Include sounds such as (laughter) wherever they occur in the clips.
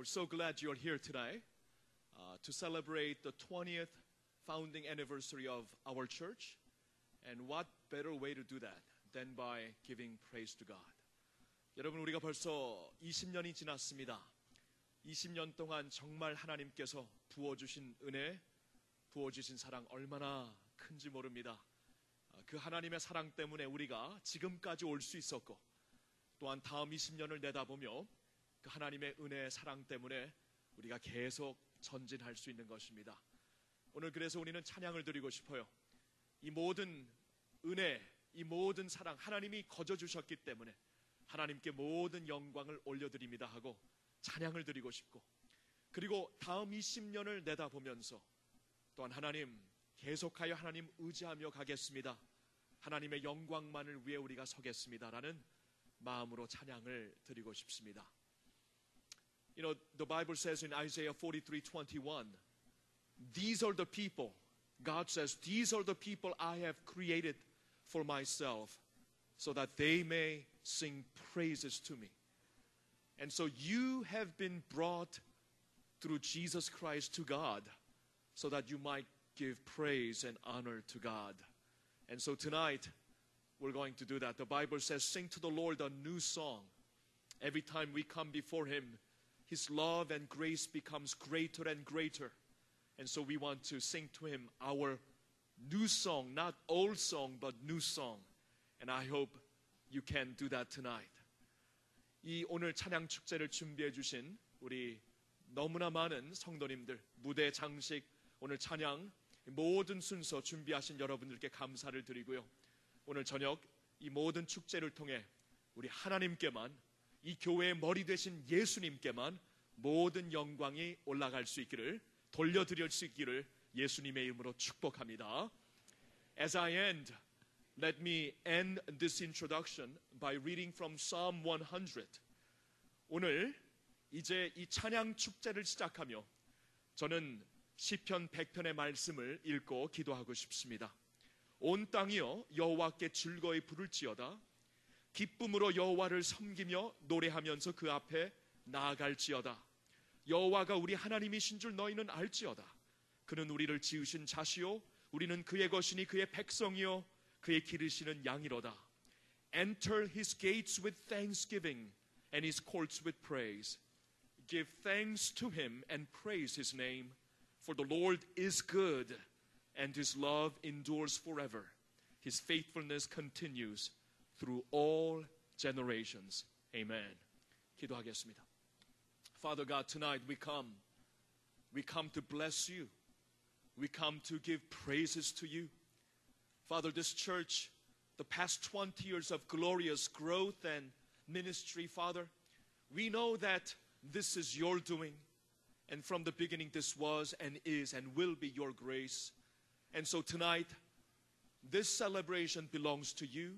We're so glad you're here today uh, to celebrate the 20th founding anniversary of our church. And what better way to do that than by giving praise to God? 여러분, 우리가 벌써 20년이 지났습니다. 20년 동안 정말 하나님께서 부어주신 은혜, 부어주신 사랑 얼마나 큰지 모릅니다. 아, 그 하나님의 사랑 때문에 우리가 지금까지 올 수 있었고, 또한 다음 20년을 내다보며 그 하나님의 은혜, 사랑 때문에 우리가 계속 전진할 수 있는 것입니다. 오늘 그래서 우리는 찬양을 드리고 싶어요. 이 모든 은혜, 이 모든 사랑, 하나님이 거저 주셨기 때문에 하나님께 모든 영광을 올려드립니다 하고 찬양을 드리고 싶고 그리고 다음 20년을 내다보면서 또한 하나님 계속하여 하나님 의지하며 가겠습니다. 하나님의 영광만을 위해 우리가 서겠습니다라는 마음으로 찬양을 드리고 싶습니다. You know, the Bible says in Isaiah 43:21, these are the people. God says, these are the people I have created for myself so that they may sing praises to me. And so you have been brought through Jesus Christ to God so that you might give praise and honor to God. And so tonight, we're going to do that. The Bible says, Sing to the Lord a new song. Every time we come before Him, His love and grace becomes greater and greater. And so we want to sing to Him our new song, not old song, but new song. And I hope you can do that tonight. 이 오늘 찬양 축제를 준비해 주신 우리 너무나 많은 성도님들, 무대 장식, 오늘 찬양 모든 순서 준비하신 여러분들께 감사를 드리고요. 오늘 저녁 이 모든 축제를 통해 우리 하나님께만 이 교회의 머리 되신 예수님께만 모든 영광이 올라갈 수 있기를 돌려드릴 수 있기를 예수님의 이름으로 축복합니다. As I end, let me end this introduction by reading from Psalm 100. 오늘 이제 이 찬양 축제를 시작하며 저는 시편 100편의 말씀을 읽고 기도하고 싶습니다. 온 땅이여 여호와께 즐거이 부를지어다 기쁨으로 여호와를 섬기며 노래하면서 그 앞에 나아갈지어다 여호와가 우리 하나님이신 줄 너희는 알지어다 그는 우리를 지으신 자시요 우리는 그의 것이니 그의 백성이요 그의 기르시는 양이로다 Enter his gates with thanksgiving and his courts with praise Give thanks to him and praise his name for the Lord is good and his love endures forever. His faithfulness continues through all generations. Amen. 기도하겠습니다. Father God, tonight we come. We come to bless you. We come to give praises to you. Father, this church, the past 20 years of glorious growth and ministry, Father, we know that this is your doing. And from the beginning, this was and is and will be your grace. And so tonight, this celebration belongs to you.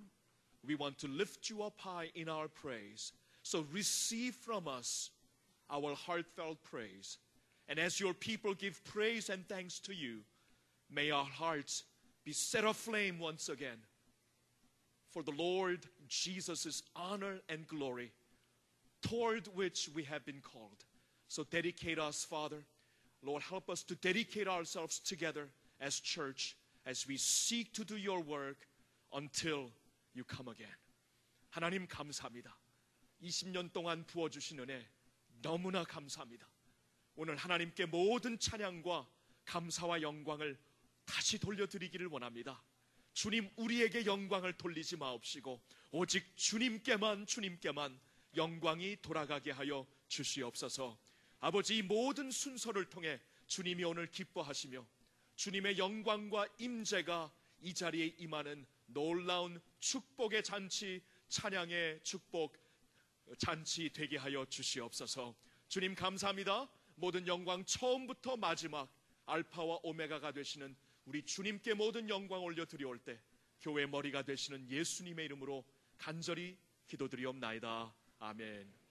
We want to lift you up high in our praise. So receive from us our heartfelt praise. And as your people give praise and thanks to you, may our hearts be set aflame once again for the Lord Jesus' honor and glory, toward which we have been called. So dedicate us, Father. Lord, help us to dedicate ourselves together as church as we seek to do your work until you come again. 하나님 감사합니다. 20년 동안 부어주신 은혜 너무나 감사합니다. 오늘 하나님께 모든 찬양과 감사와 영광을 다시 돌려드리기를 원합니다. 주님 우리에게 영광을 돌리지 마옵시고 오직 주님께만 주님께만 영광이 돌아가게 하여 주시옵소서. 아버지 이 모든 순서를 통해 주님이 오늘 기뻐하시며 주님의 영광과 임재가 이 자리에 임하는 놀라운 축복의 잔치, 찬양의 축복 잔치 되게 하여 주시옵소서. 주님 감사합니다. 모든 영광 처음부터 마지막 알파와 오메가가 되시는 우리 주님께 모든 영광 올려 드리올 때 교회 머리가 되시는 예수님의 이름으로 간절히 기도드리옵나이다. 아멘.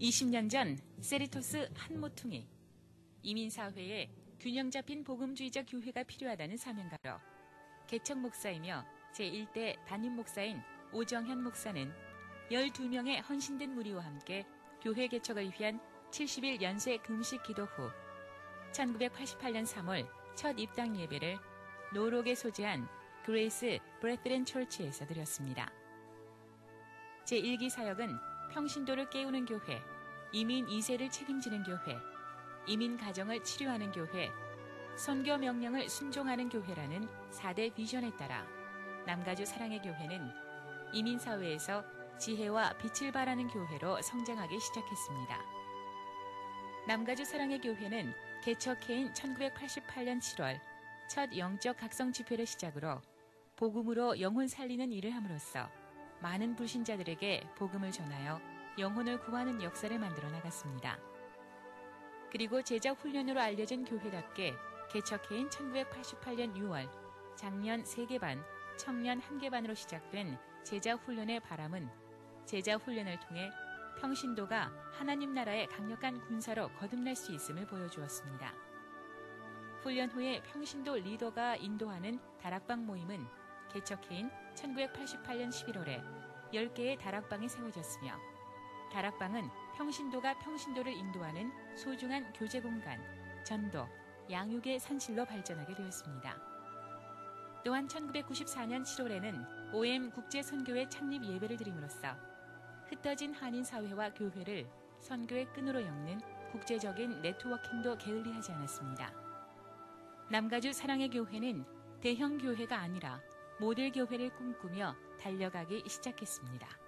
20년 전 세리토스 한 모퉁이 이민사회에 균형 잡힌 복음주의적 교회가 필요하다는 사명감으로 개척 목사이며 제1대 담임 목사인 오정현 목사는 12명의 헌신된 무리와 함께 교회 개척을 위한 70일 연쇄 금식 기도 후 1988년 3월 첫 입당 예배를 노웍에 소재한 Grace Brethren Church에서 드렸습니다. 제1기 사역은 평신도를 깨우는 교회, 이민 2세를 책임지는 교회, 이민 가정을 치료하는 교회, 선교 명령을 순종하는 교회라는 4대 비전에 따라 남가주 사랑의 교회는 이민 사회에서 지혜와 빛을 발하는 교회로 성장하기 시작했습니다. 남가주 사랑의 교회는 개척해인 1988년 7월 첫 영적 각성 집회를 시작으로 복음으로 영혼 살리는 일을 함으로써 많은 불신자들에게 복음을 전하여 영혼을 구하는 역사를 만들어 나갔습니다. 그리고 제자 훈련으로 알려진 교회답게 개척해인 1988년 6월 작년 3개 반, 청년 1개 반으로 시작된 제자 훈련의 바람은 제자 훈련을 통해 평신도가 하나님 나라의 강력한 군사로 거듭날 수 있음을 보여주었습니다. 훈련 후에 평신도 리더가 인도하는 다락방 모임은 개척해인 1988년 11월에 10개의 다락방이 세워졌으며 다락방은 평신도가 평신도를 인도하는 소중한 교제 공간, 전도, 양육의 산실로 발전하게 되었습니다. 또한 1994년 7월에는 OM 국제 선교회 창립 예배를 드림으로써 흩어진 한인 사회와 교회를 선교의 끈으로 엮는 국제적인 네트워킹도 게을리하지 않았습니다. 남가주 사랑의 교회는 대형 교회가 아니라 모델 교회를 꿈꾸며 달려가기 시작했습니다.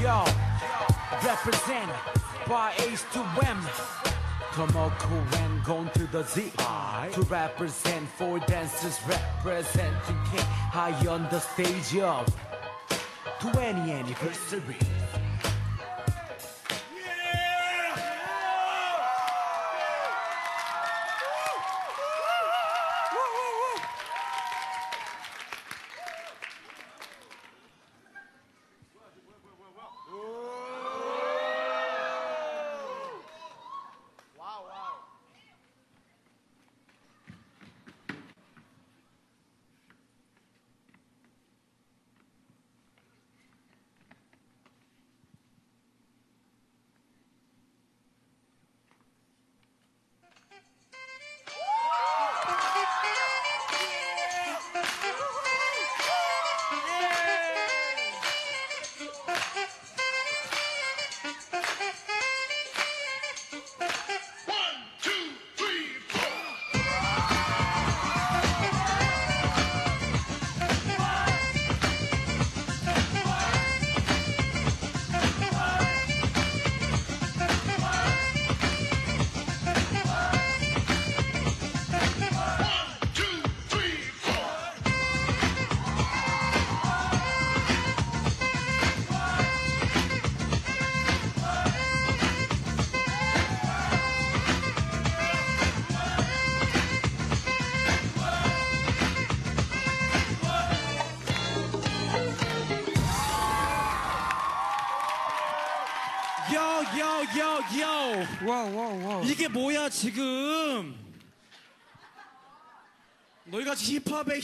Yo, represent by H to M. Tomoko and going to the Z I. to represent four dancers representing K high on the stage of 20 anniversary.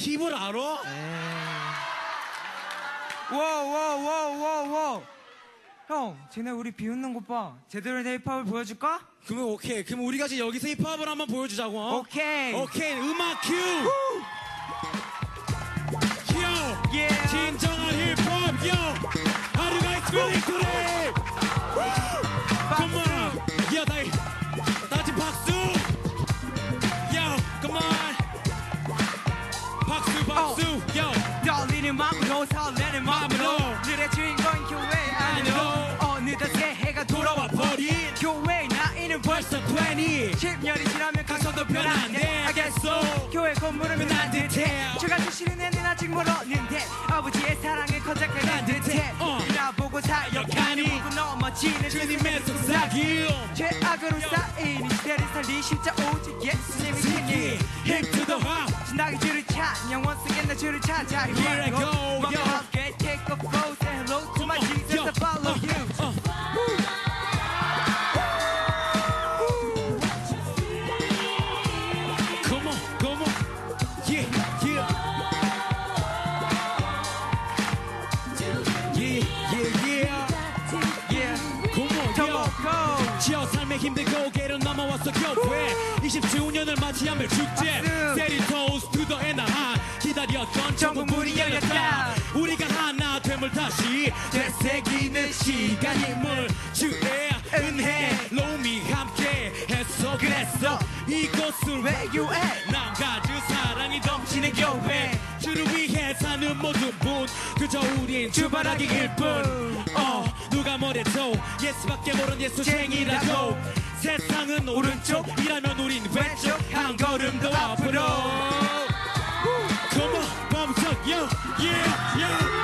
힙을 알아? 와와와와와 형 쟤네 우리 비웃는 것 봐 제대로 된 힙합을 보여줄까? 그러면 오케이 그럼 우리가 지금 여기서 힙합을 한번 보여주자고 어? 오케이 오케이 음악 큐 요! Yeah. 진정한 힙합 요! 하루가 있으면 그래 떨리는 마음으로 설레는 마음으로 마음으로. 너의 주인공인 교회 안으로 어느덧 새 해가 돌아와 버린 교회 나이는 벌써 20 10년이 지나면 각성도 변한데 알겠어 교회 건물은 변한 듯해. 저 같은 싫은 애는 아직 멀었는데 아버지의 사랑에 컨택해난 듯해. 어. 나 보고 사역하니 넘어지는 주님의 속삭임 죄악으로 쌓인 이 시대를 살리시자 오직 예수님이 it hip to the hop 신나게 줄을 찬양 once again 나 줄을 찾아 Here I go, yo. get take a photo Say hello to my Jesus I follow uh, you 교회. 20주년을 맞이하며 축제. 세리 토스 투더 에나한 기다렸던 전국 문이 열렸다. 우리가 하나 됨을 다시 되새기는 시간임을 주의 은혜. 로미 함께 했어. 그랬어. 이곳을 at? 남가주 사랑이 넘치는 교회. 주를 위해 사는 모든 분. 그저 우린 주바라기일 뿐 어 누가 뭐래도 예수밖에 모르는 예수쟁이라고 세상은 오른쪽이라면 우린 왼쪽. 한 걸음 더 앞으로. Come on 범석 yeah yeah yeah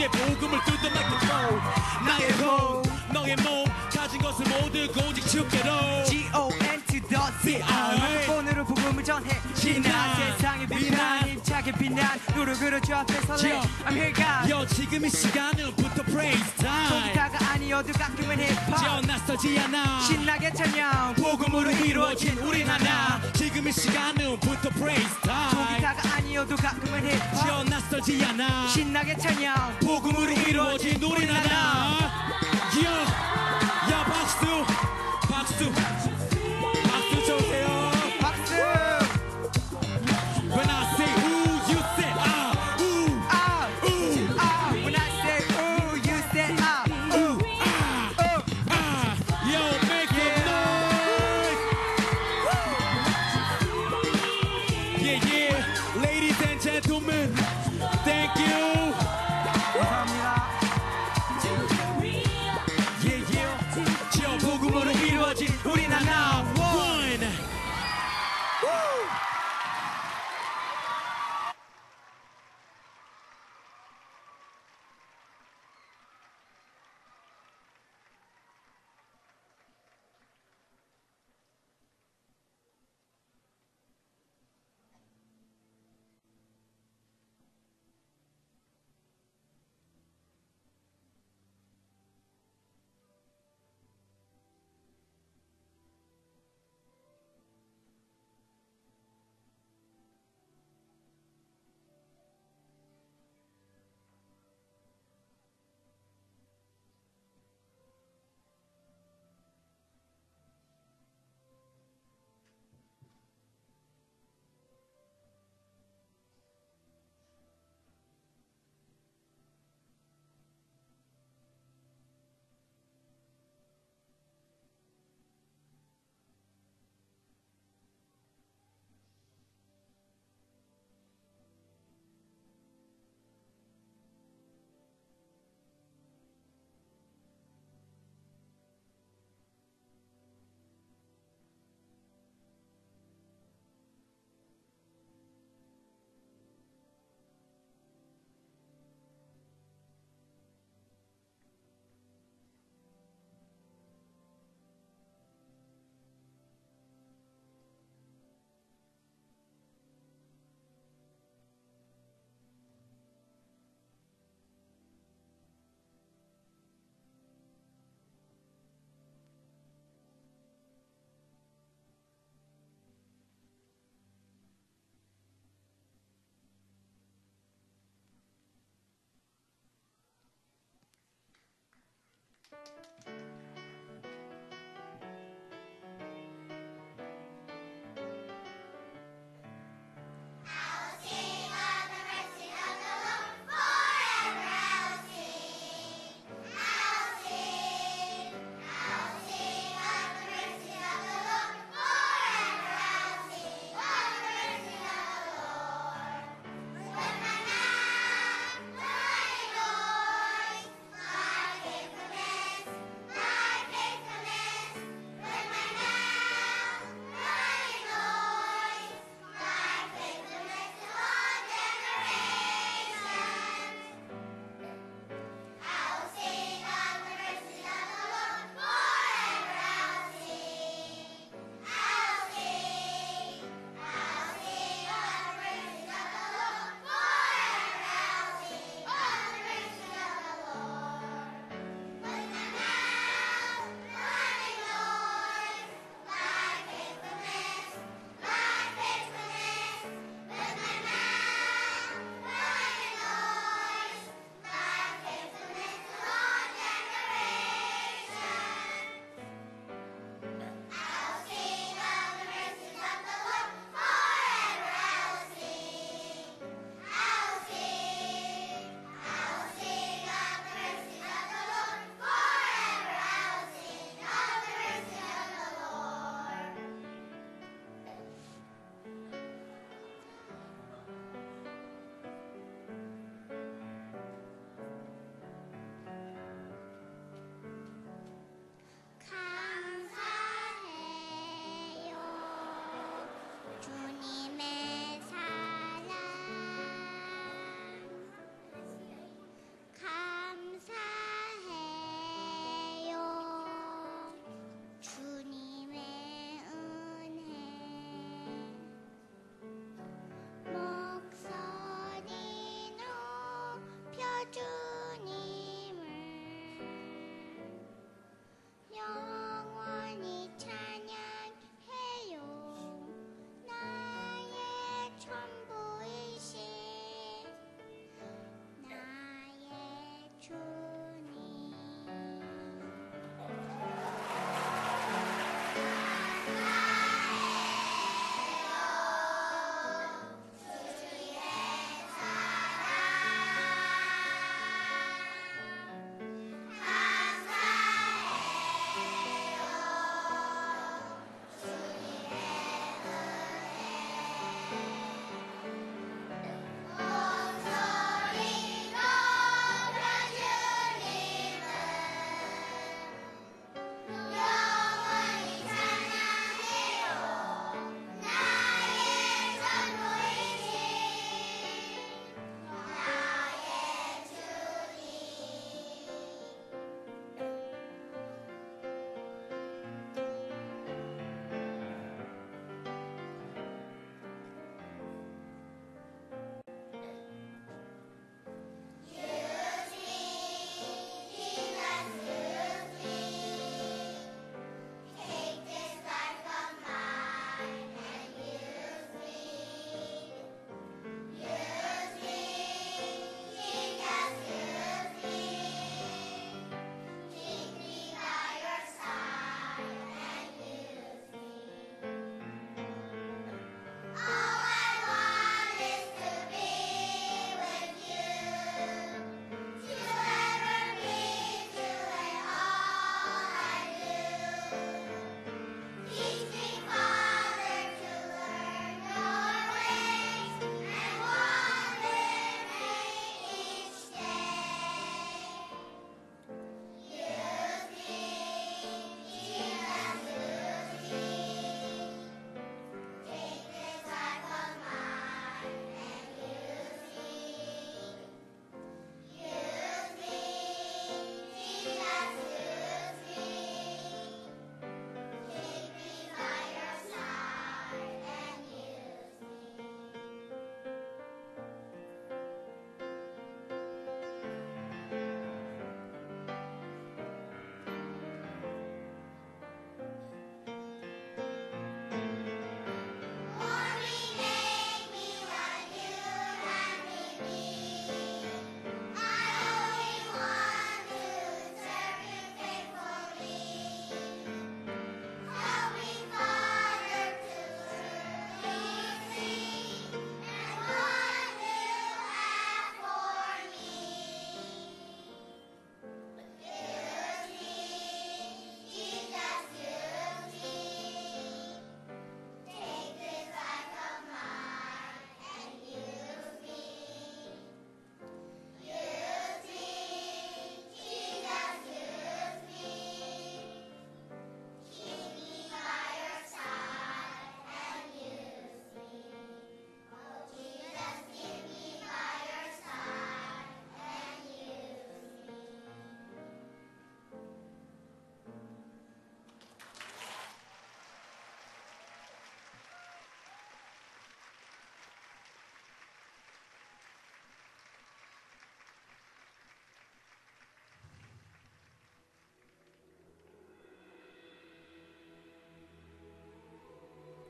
예수의 복음을 뜯은 마이크로 나의 호, 너의 몸, 가진 것을 모두 오직 주께로. G-O-N to the C-R. 마이크폰으로 복음을 전해. 진한, 진한 세 힘차게 비난 누를 그려줘 앞에 설레 요. I'm here God 요, 지금 이 시간은부터 praise time. 거기다가 아니어도 가끔은 힙합 저 낯설지 않아. 신나게 찬양. 복음으로 이루어진 우린 하나 지금 이 시간은부터 praise time. 거기다가 아니어도 가끔은 힙합 저 낯설지 않아. 신나게 찬양. 복음으로 이루어진 우린 하나 야,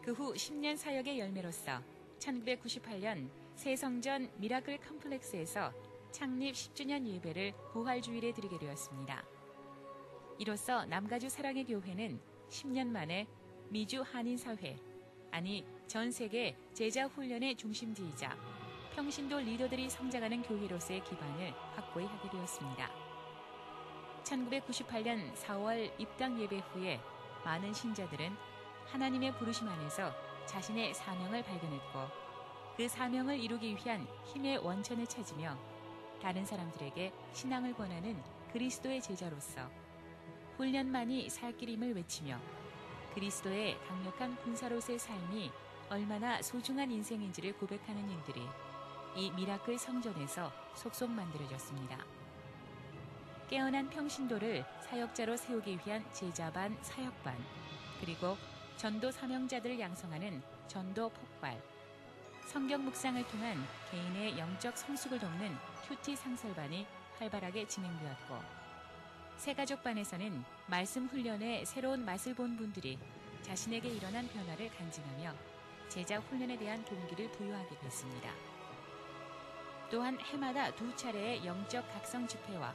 그 후 10년 사역의 열매로서 1998년 새성전 Miracle Complex에서 창립 10주년 예배를 부활주일에 드리게 되었습니다. 이로써 남가주 사랑의 교회는 10년 만에 미주 한인사회, 아니 전 세계 제자 훈련의 중심지이자 평신도 리더들이 성장하는 교회로서의 기반을 확고히 하게 되었습니다. 1998년 4월 입당 예배 후에 많은 신자들은 하나님의 부르심 안에서 자신의 사명을 발견했고 그 사명을 이루기 위한 힘의 원천을 찾으며 다른 사람들에게 신앙을 권하는 그리스도의 제자로서 훈련만이 살 길임을 외치며 그리스도의 강력한 군사로서의 삶이 얼마나 소중한 인생인지를 고백하는 일들이 이 Miracle 성전에서 속속 만들어졌습니다. 깨어난 평신도를 사역자로 세우기 위한 제자반, 사역반, 그리고 전도 사명자들을 양성하는 전도 폭발, 성경 묵상을 통한 개인의 영적 성숙을 돕는 큐티 상설반이 활발하게 진행되었고, 새가족반에서는 말씀 훈련에 새로운 맛을 본 분들이 자신에게 일어난 변화를 간증하며 제자 훈련에 대한 동기를 부여하게 됐습니다. 또한 해마다 두 차례의 영적 각성 집회와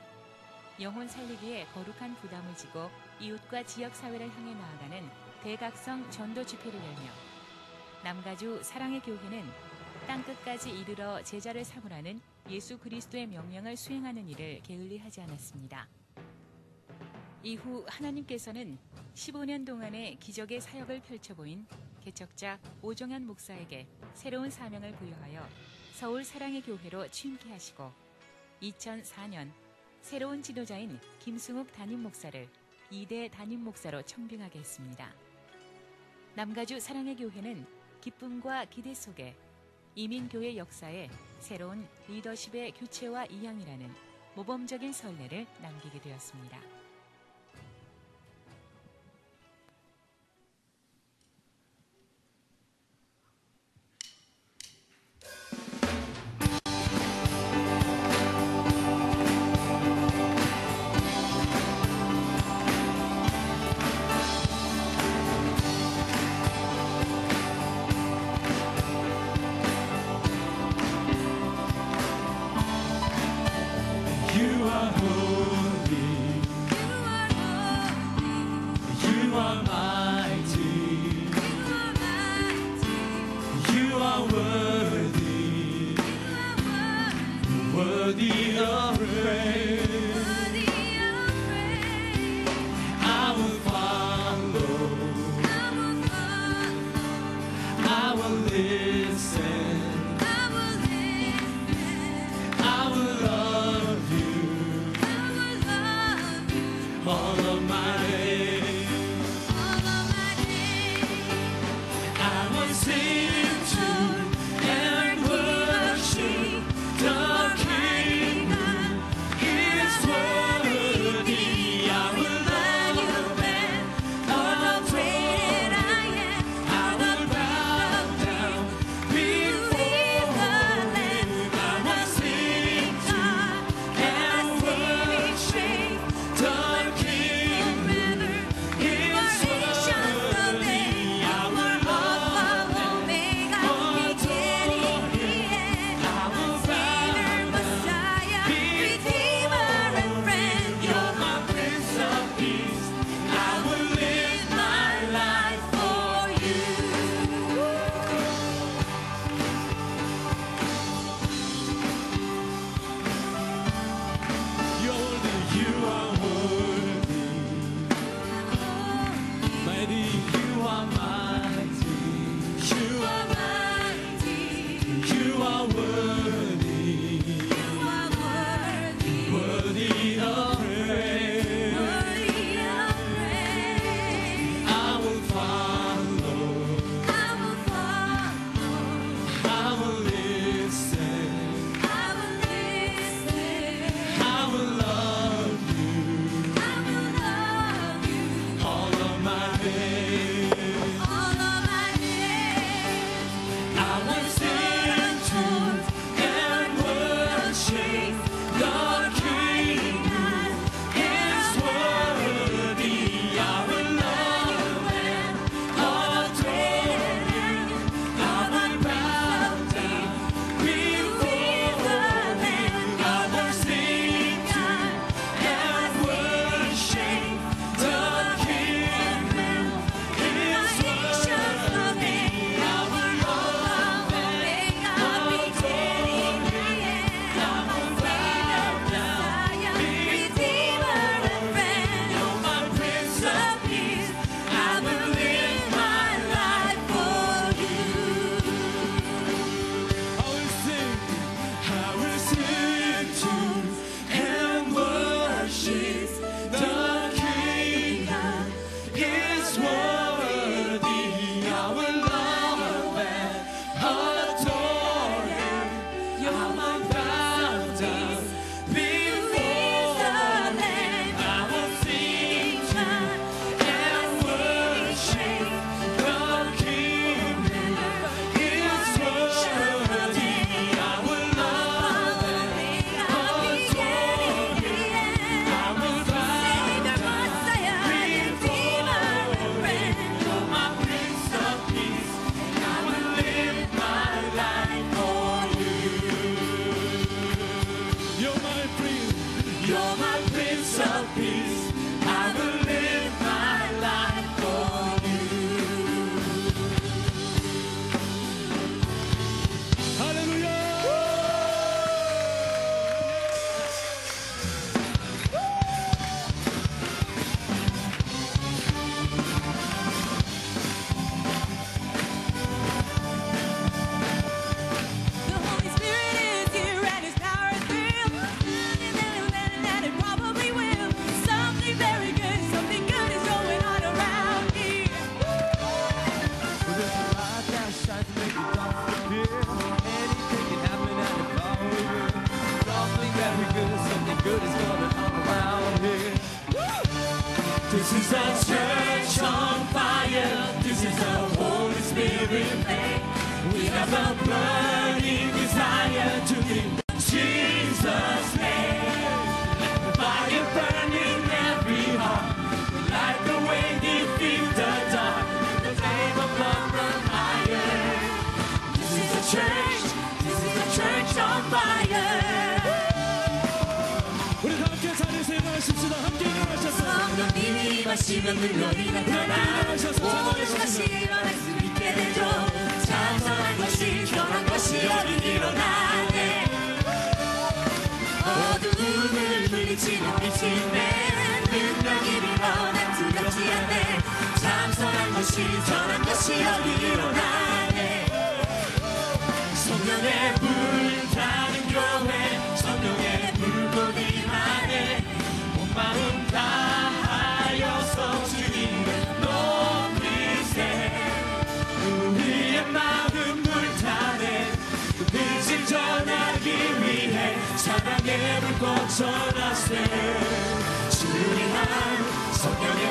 영혼 살리기에 거룩한 부담을 지고 이웃과 지역 사회를 향해 나아가는 대각성 전도 집회를 열며 남가주 사랑의 교회는 땅 끝까지 이르러 제자를 삼으라는 예수 그리스도의 명령을 수행하는 일을 게을리하지 않았습니다. 이후 하나님께서는 15년 동안의 기적의 사역을 펼쳐 보인 개척자 오정현 목사에게 새로운 사명을 부여하여 서울 사랑의 교회로 취임케 하시고 2004년 새로운 지도자인 김승욱 담임 목사를 2대 담임 목사로 청빙하게 했습니다. 남가주 사랑의 교회는 기쁨과 기대 속에 이민교회 역사에 새로운 리더십의 교체와 이양이라는 모범적인 선례를 남기게 되었습니다.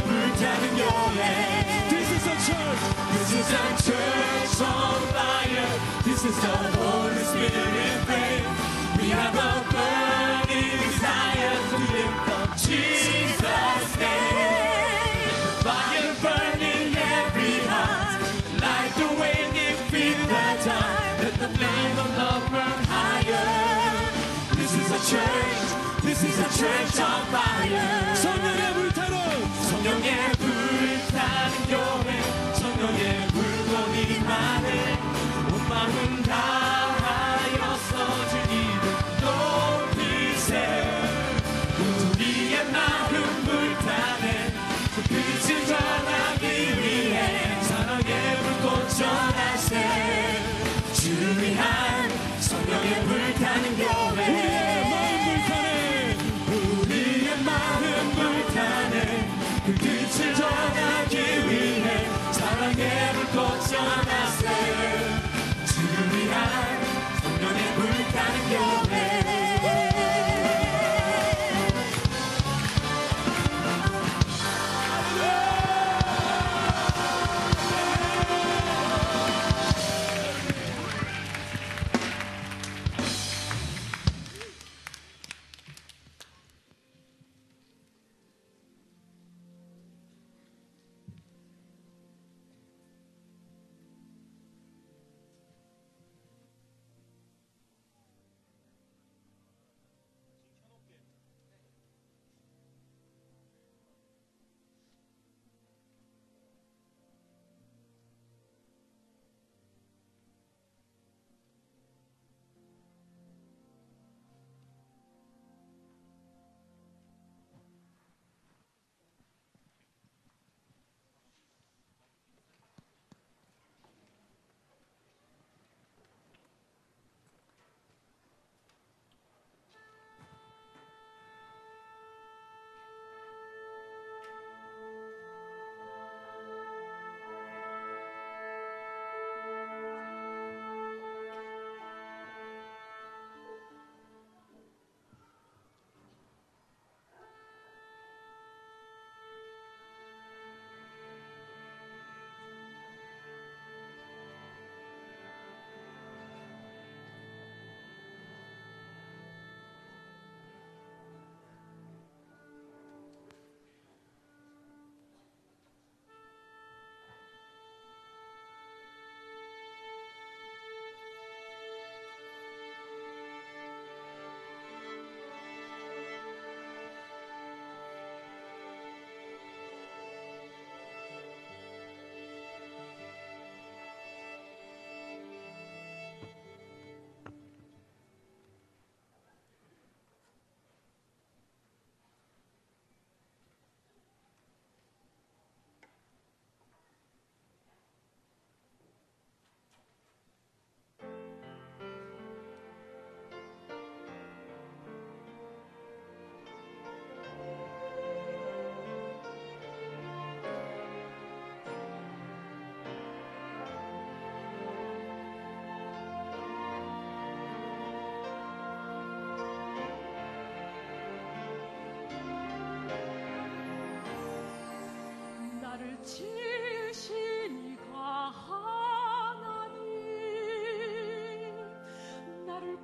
불타는 This is a church. This is a church on fire. This is the Holy Spirit faith We have a burning desire to live Jesus. change. This is a church on fire. 성령의 불타는 성령의 불타는 교회 성령의 불꽃이 많은 온 마음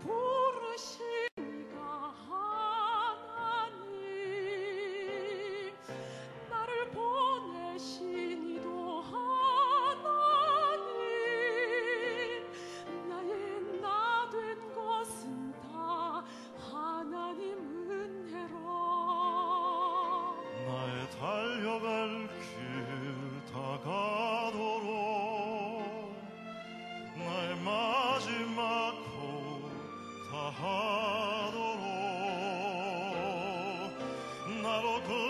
pour Apple.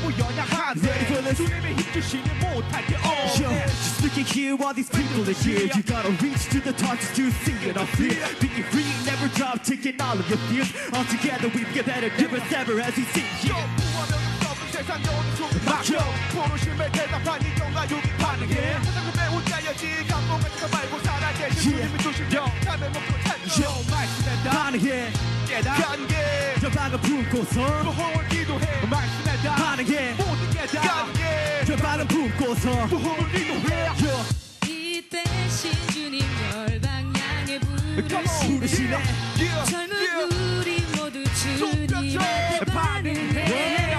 보면 너무 연약한데 Ready for this? 주님의 힘 주시니 못할 게 Yo, 없네 just looking here while these people are here You gotta reach to the top just to see it up here Being free, never drop, taking all of your fears All together we get better, never ever as we sing 요 here 무한명령 없는 세상 여는 속에 막혀 부르심에 대답한 이정과 용이 반응해 세상은 내 혼자였지 감동하지가 말고 살아계신 Yeah. 주님이 주시며 삶의 목표 찾는 Yo. 말씀에 다 반응해 깨다 간게 저 방을 품고서 부흥을 기도해 말씀 에다 반응해 모든 게다. 간게. 저 방을 품고서 부흥을 기도해. Yo, 이 대신 주님 열방향에 부르시네. 젊은. 우리 모두 주님한테 반응해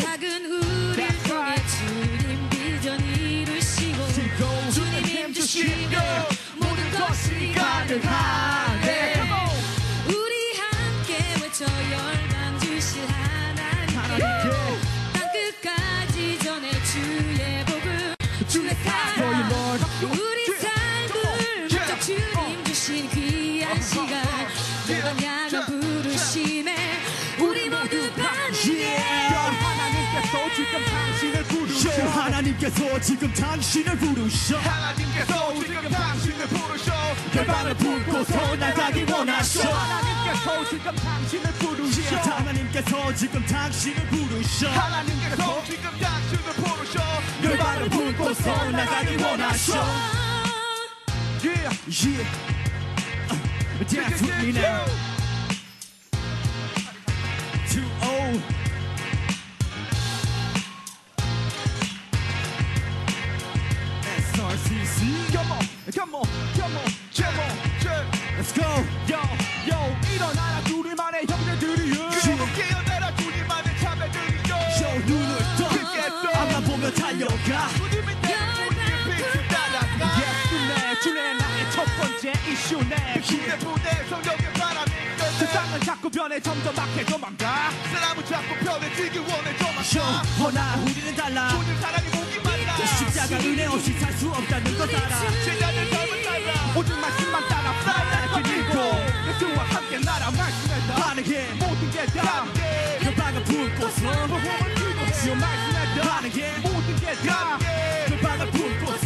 작은 That's 통해. 주님 비전 이루시고 주님 힘 주시며 모든 것이 가능하네. 하나님께서 지금 당신을 부르셔. 하나님께서 지금 당신을 부르셔. 열방을 품고서 나가기 원하셔. 하나님께서 지금 당신을 부르셔. 하나님께서 지금 당신을 부르셔. 하나님께서 지금 당신을 부르셔. 열방을 품고서 나가기 원하셔. Yeah. Yeah Uh, Dance with me now 2-0 SRCC Come on, come on, come on, come on. Let's go. Yo, yo, 일어나라. 주님만의 형제들이여 그리고 깨어나라 주님만의 자매들이여. Yo 눈을 떠. 그겠어. 앞만 보며 달려가. 주님이 되는 우리의 빛을 따라가. 예수네. 주네. 나의 첫 번째 이슈네. 주의 부대 성령의 세상은 자꾸 변해. 점점 악해져 망가. 사람은 자꾸 편해지기 원해. 아까 허나 우리는 달라. 주님 사랑이 목이 말라. 십자가 은혜 없이 살 수 없다는 것 알아. 제자들 삶을 따라. 오직 말씀만 따라 살아 그리고 예수와 함께 나라 말씀에 다 반응해 모든 게다 열방을 품고서 부흥을 기도해요 말씀에 다 반응해 모든 게다 열방을 품고서 부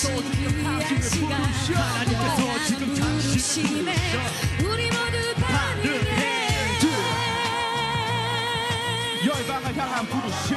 시간 지금 열방을 향한 부르심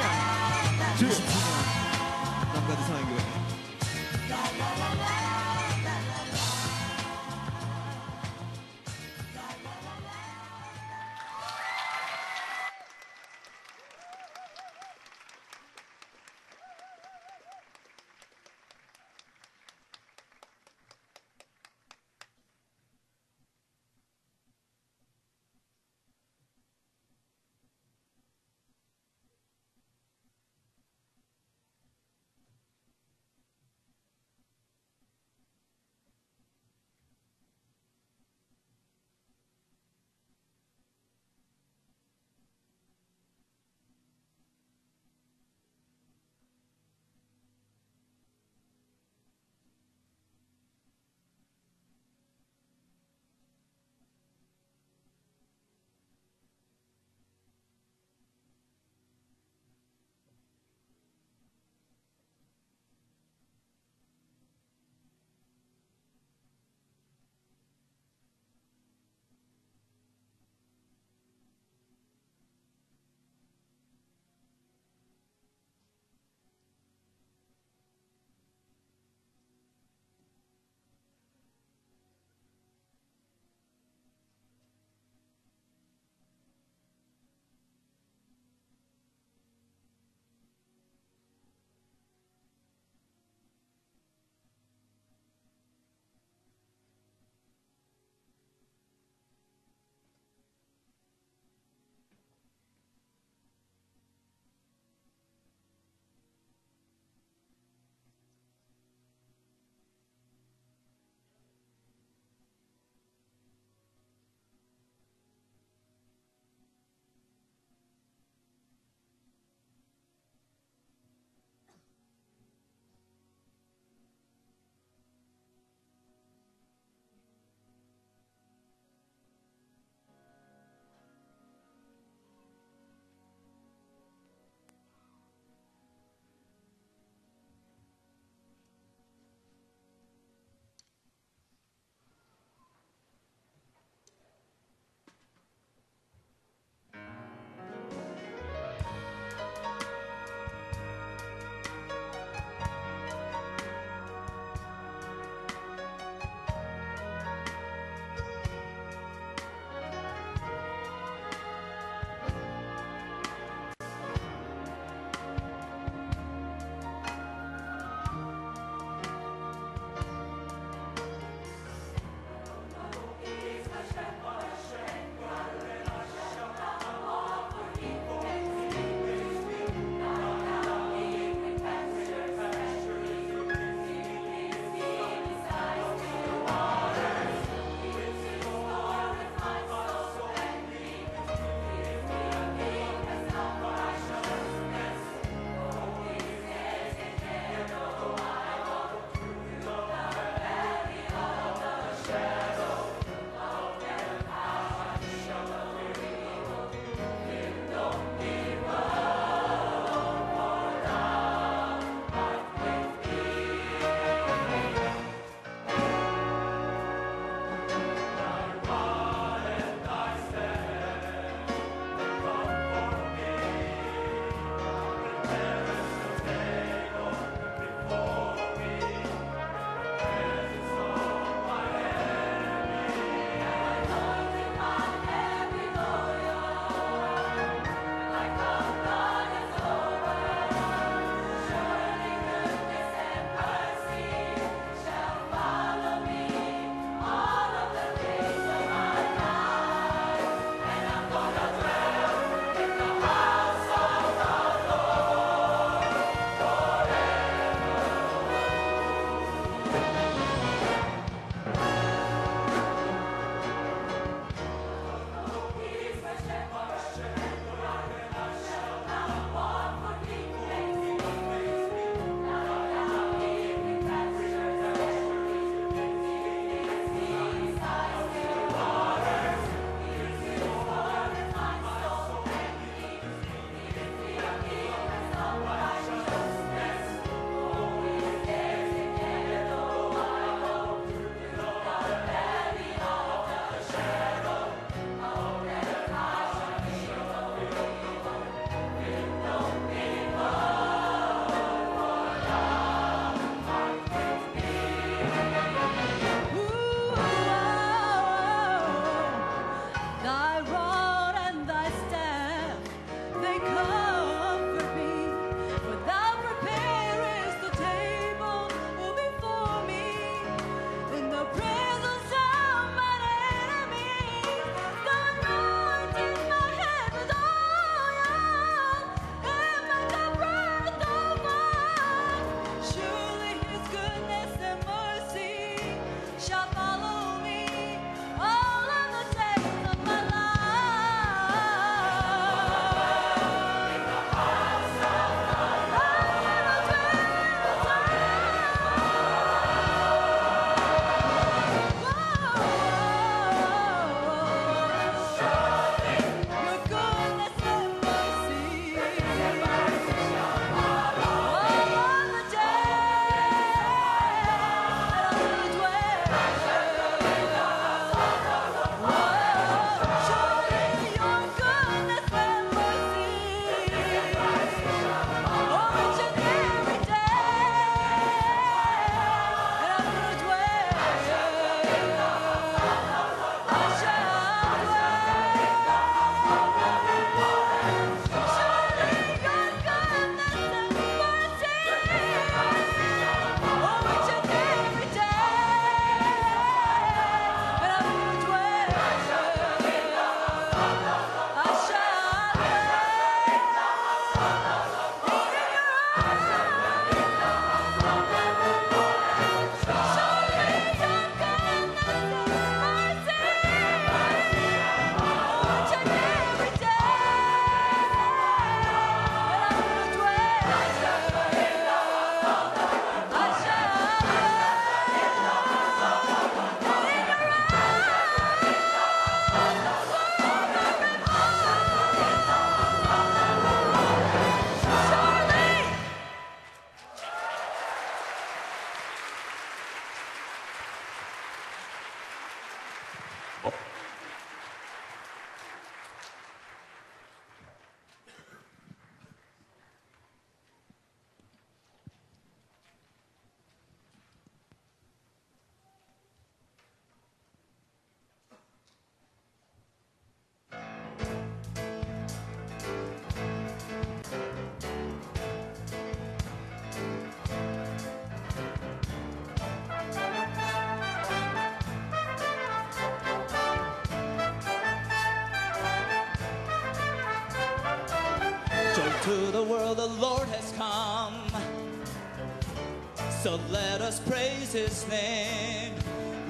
Jesus' name.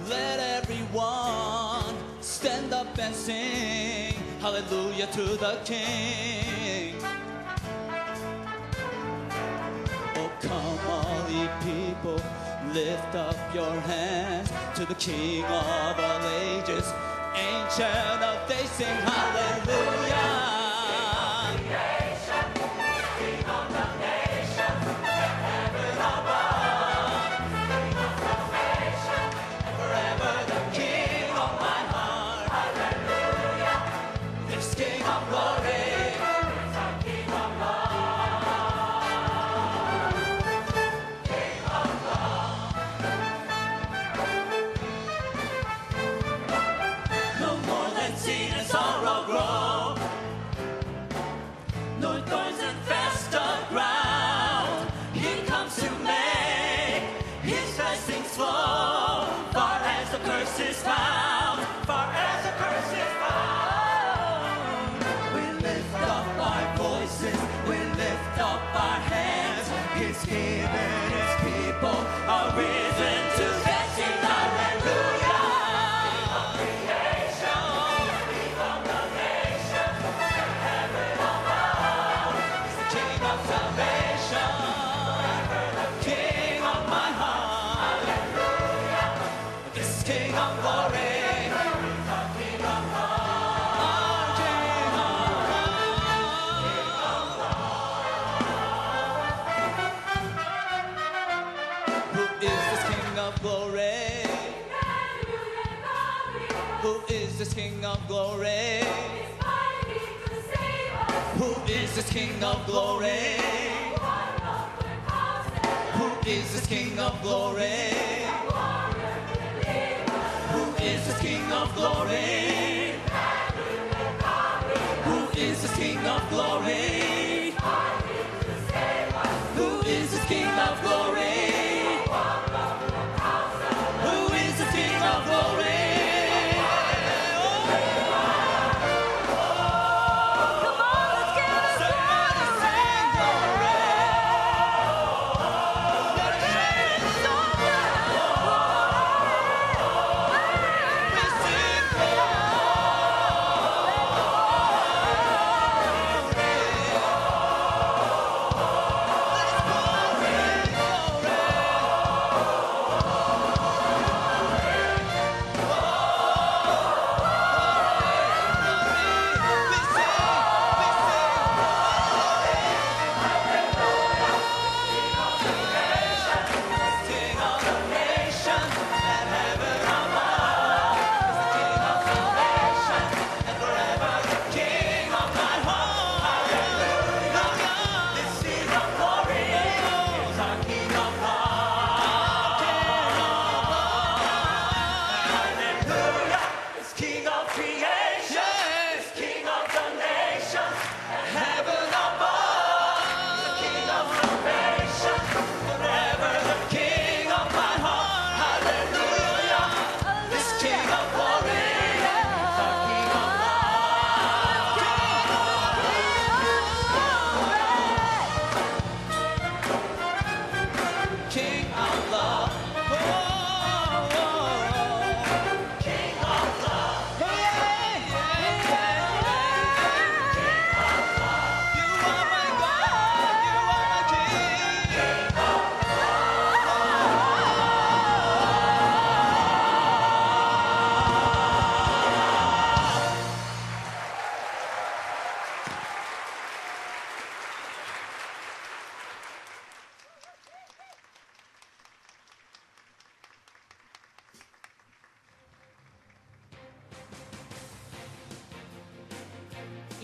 Let everyone stand up and sing hallelujah to the King.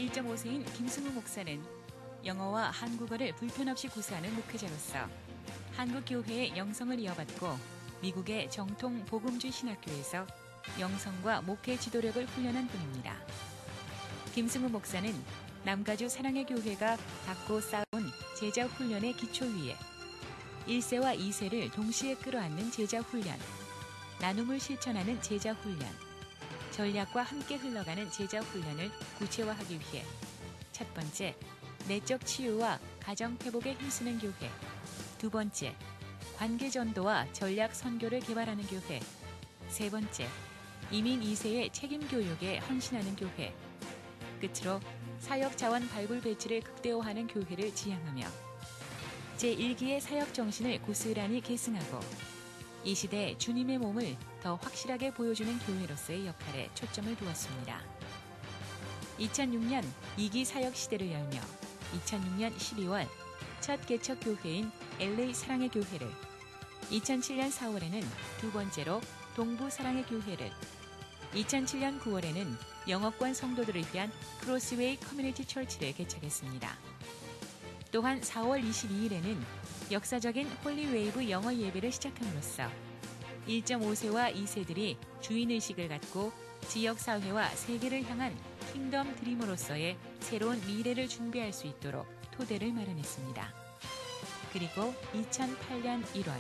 1.5세인 김승우 목사는 영어와 한국어를 불편 없이 구사하는 목회자로서 한국 교회의 영성을 이어받고 미국의 정통 복음주의 신학교에서 영성과 목회 지도력을 훈련한 분입니다. 김승우 목사는 남가주 사랑의 교회가 닦고 쌓은 제자 훈련의 기초 위에 1세와 2세를 동시에 끌어안는 제자 훈련, 나눔을 실천하는 제자 훈련, 전략과 함께 흘러가는 제자 훈련을 구체화하기 위해 첫 번째, 내적 치유와 가정 회복에 힘쓰는 교회. 두 번째, 관계 전도와 전략 선교를 개발하는 교회. 세 번째, 이민 2세의 책임 교육에 헌신하는 교회. 끝으로 사역 자원 발굴 배치를 극대화하는 교회를 지향하며 제1기의 사역 정신을 고스란히 계승하고 이 시대 주님의 몸을 더 확실하게 보여주는 교회로서의 역할에 초점을 두었습니다. 2006년 2기 사역 시대를 열며 2006년 12월 첫 개척 교회인 LA 사랑의 교회를 2007년 4월에는 두 번째로 동부 사랑의 교회를 2007년 9월에는 영어권 성도들을 위한 Crossway Community Church를 개척했습니다. 또한 4월 22일에는 역사적인 Holy Wave 영어 예배를 시작함으로써 1.5세와 2세들이 주인의식을 갖고 지역사회와 세계를 향한 Kingdom Dream으로서의 새로운 미래를 준비할 수 있도록 토대를 마련했습니다. 그리고 2008년 1월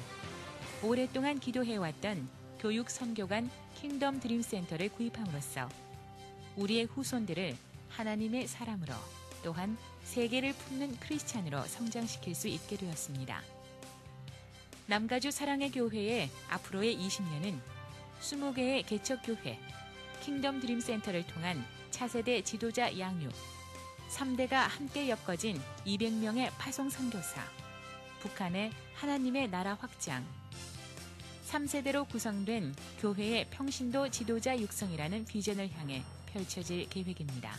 오랫동안 기도해왔던 교육 선교관 Kingdom Dream 센터를 구입함으로써 우리의 후손들을 하나님의 사람으로 또한 세계를 품는 크리스찬으로 성장시킬 수 있게 되었습니다. 남가주 사랑의 교회의 앞으로의 20년은 20개의 개척 교회, Kingdom Dream 센터를 통한 차세대 지도자 양육, 3대가 함께 엮어진 200명의 파송 선교사, 북한의 하나님의 나라 확장, 3세대로 구성된 교회의 평신도 지도자 육성이라는 비전을 향해 펼쳐질 계획입니다.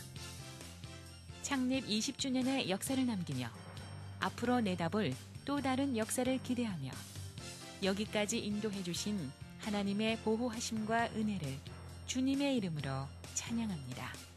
창립 20주년의 역사를 남기며 앞으로 내다볼 또 다른 역사를 기대하며 여기까지 인도해 주신 하나님의 보호하심과 은혜를 주님의 이름으로 찬양합니다.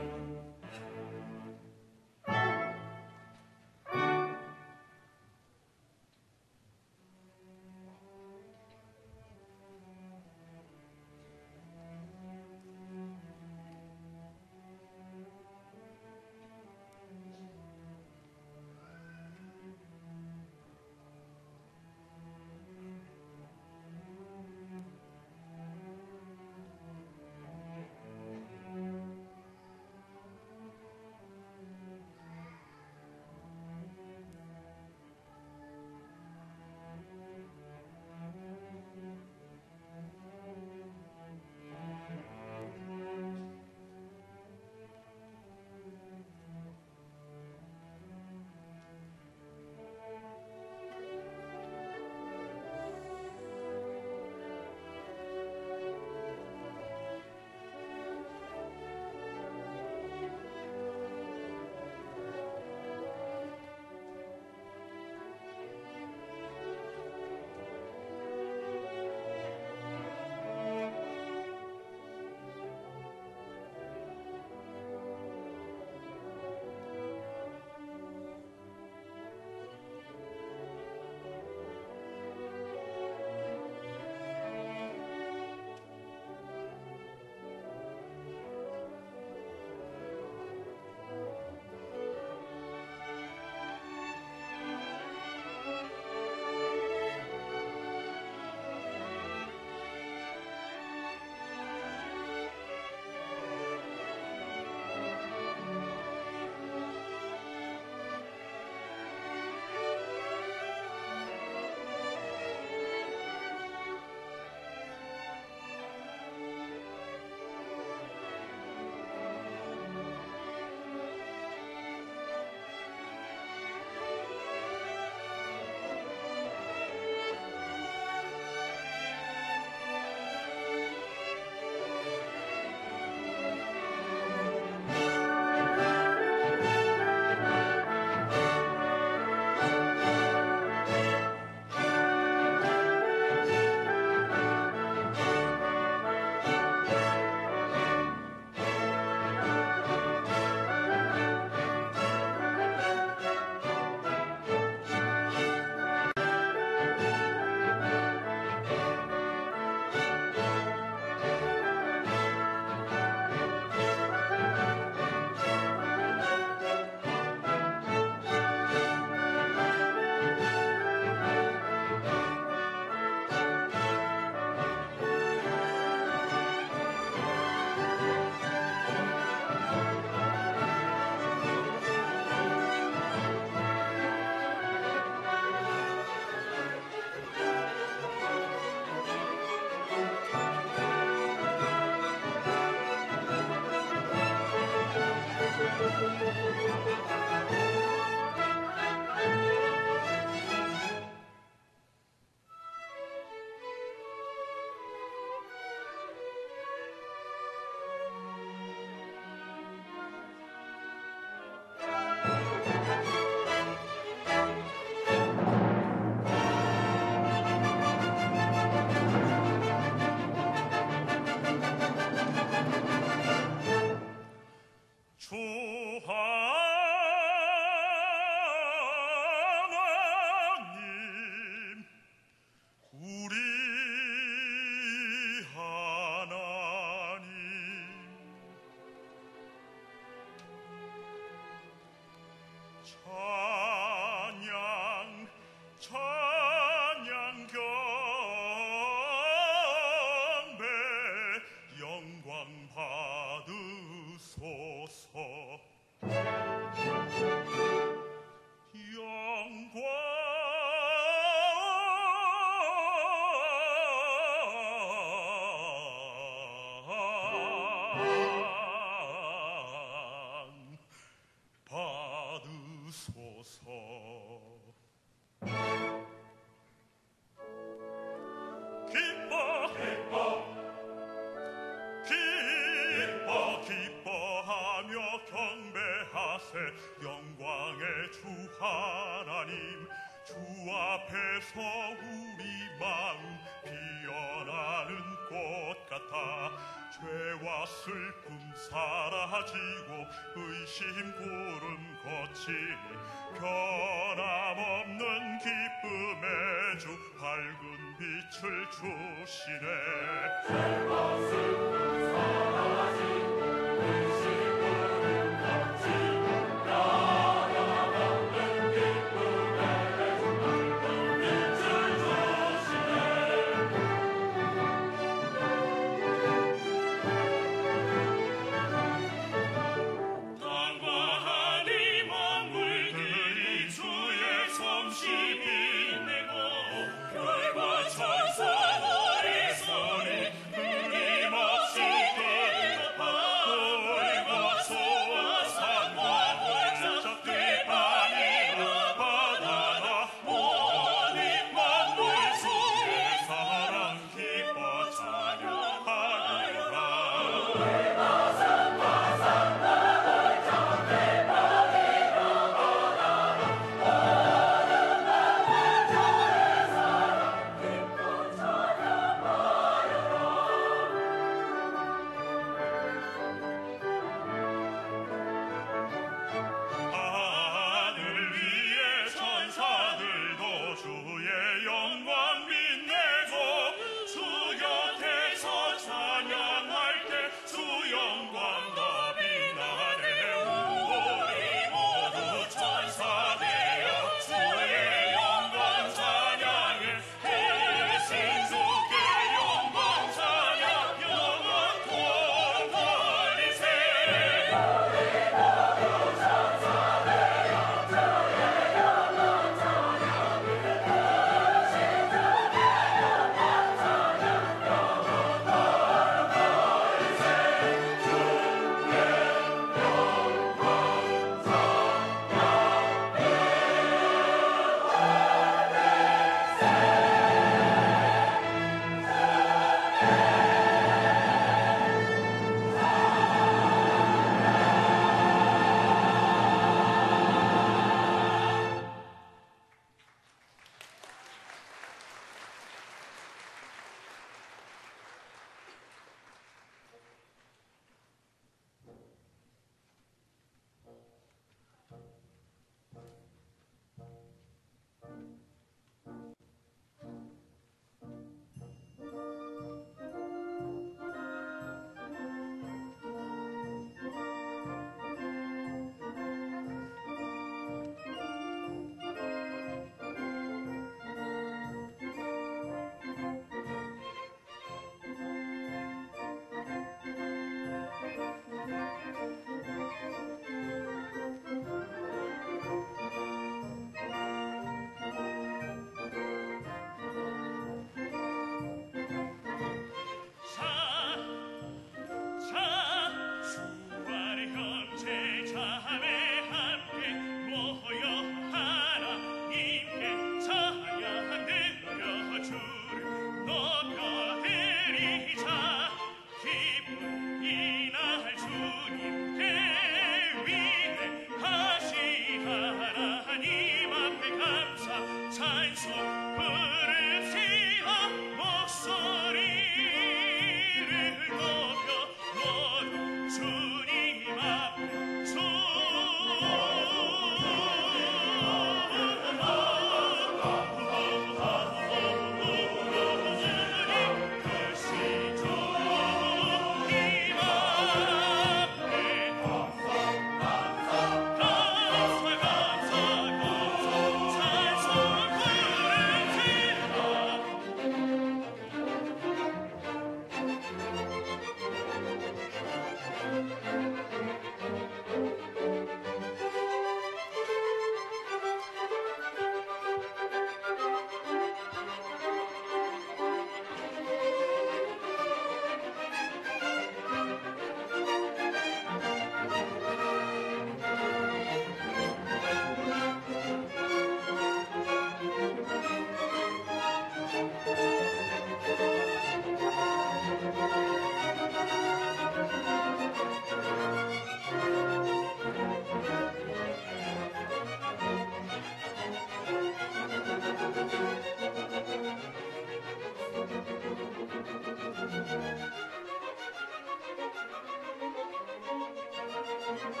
Thank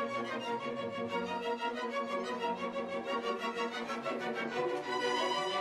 you.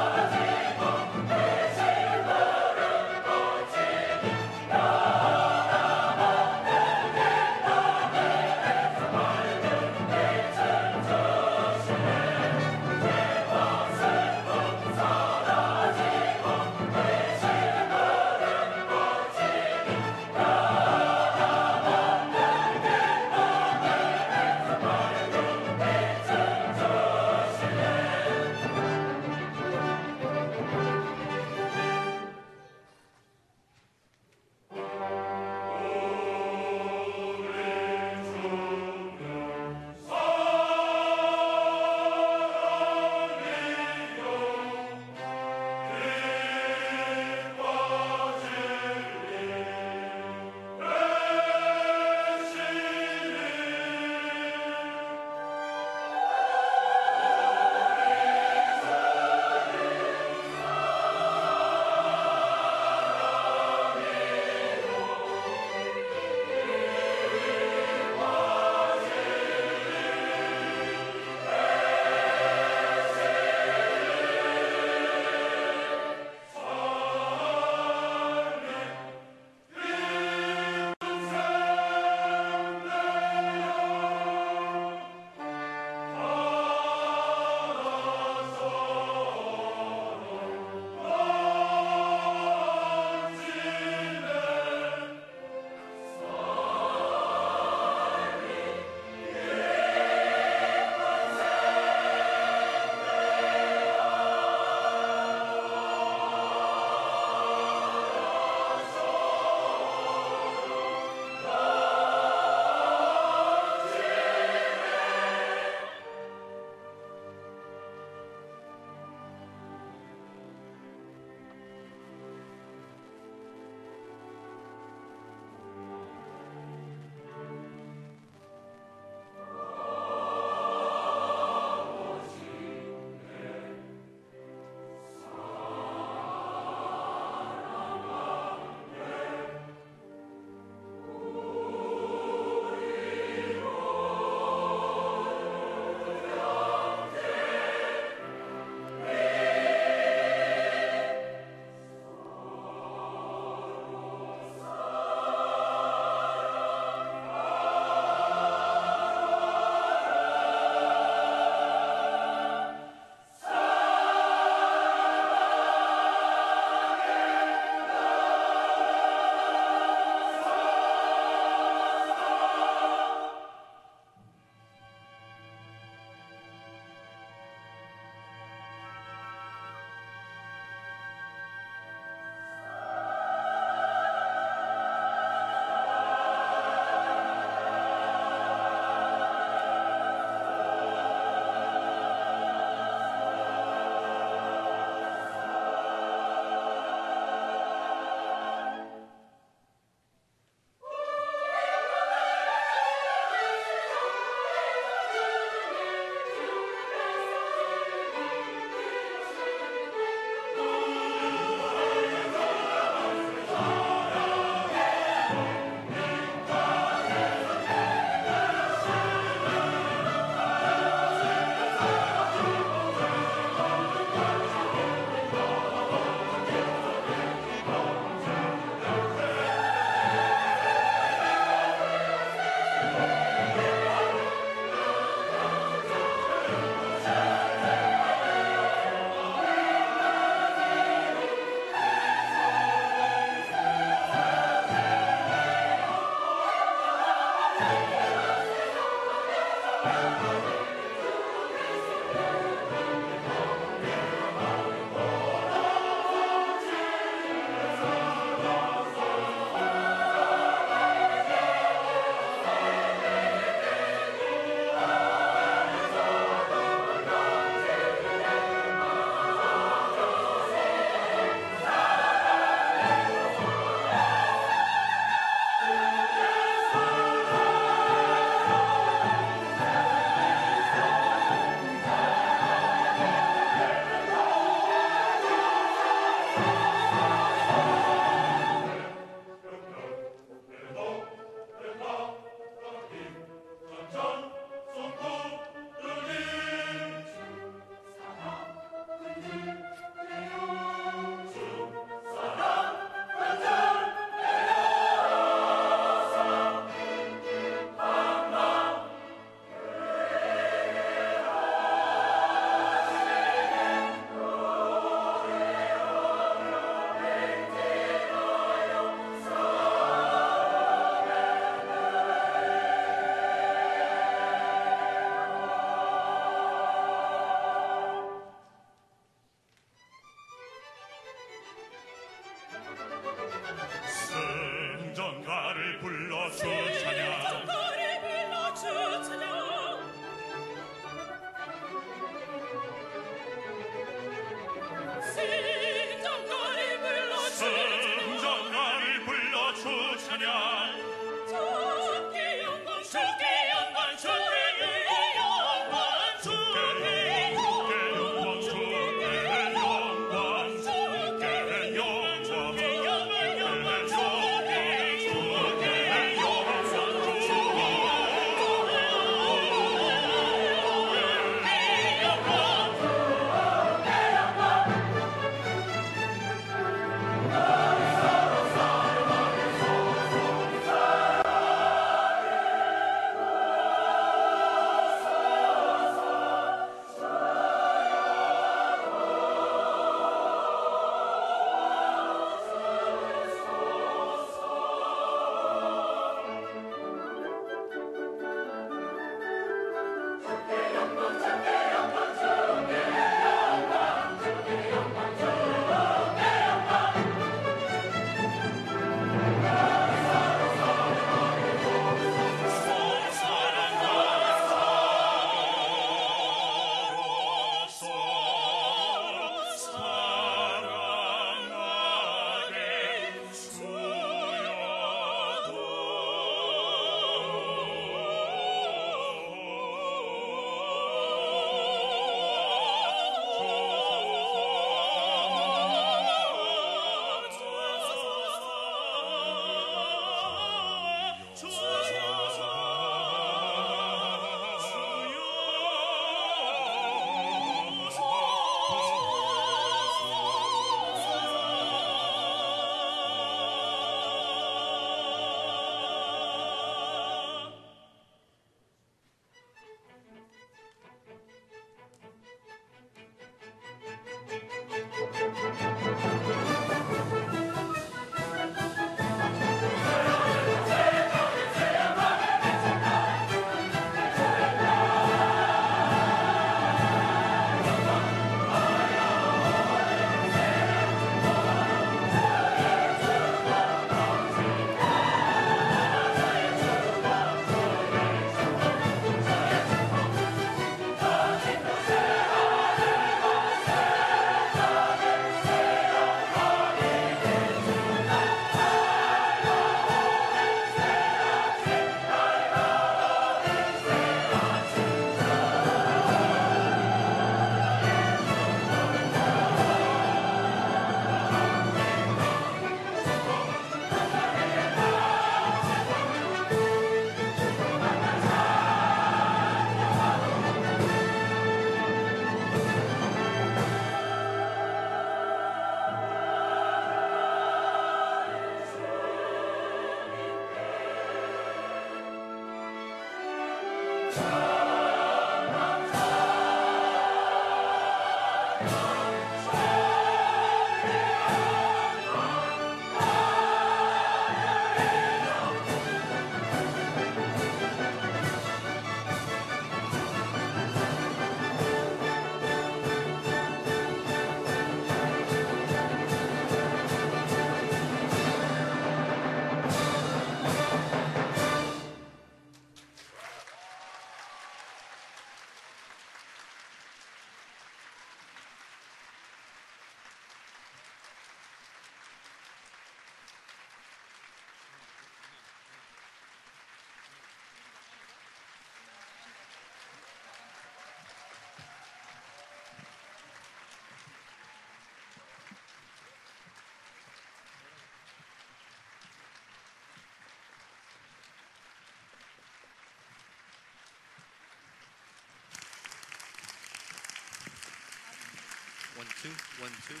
Two, one, two. 네.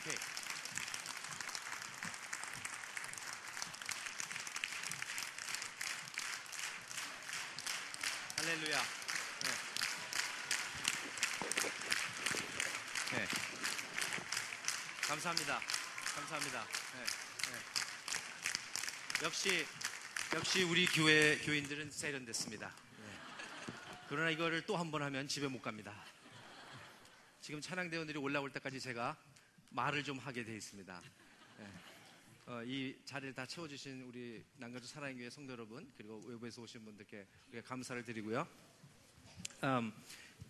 오케이. 할렐루야. 네. 네. 감사합니다. 감사합니다. 네. 네. 역시 역시 우리 교회 교인들은 세련됐습니다. 네. 그러나 이거를 또 한 번 하면 집에 못 갑니다. 지금 찬양대원들이 올라올 때까지 제가 말을 좀 하게 돼 있습니다. 네. 어, 이 자리를 다 채워주신 우리 남가주 사랑의교회 성도 여러분 그리고 외부에서 오신 분들께 감사를 드리고요. 음,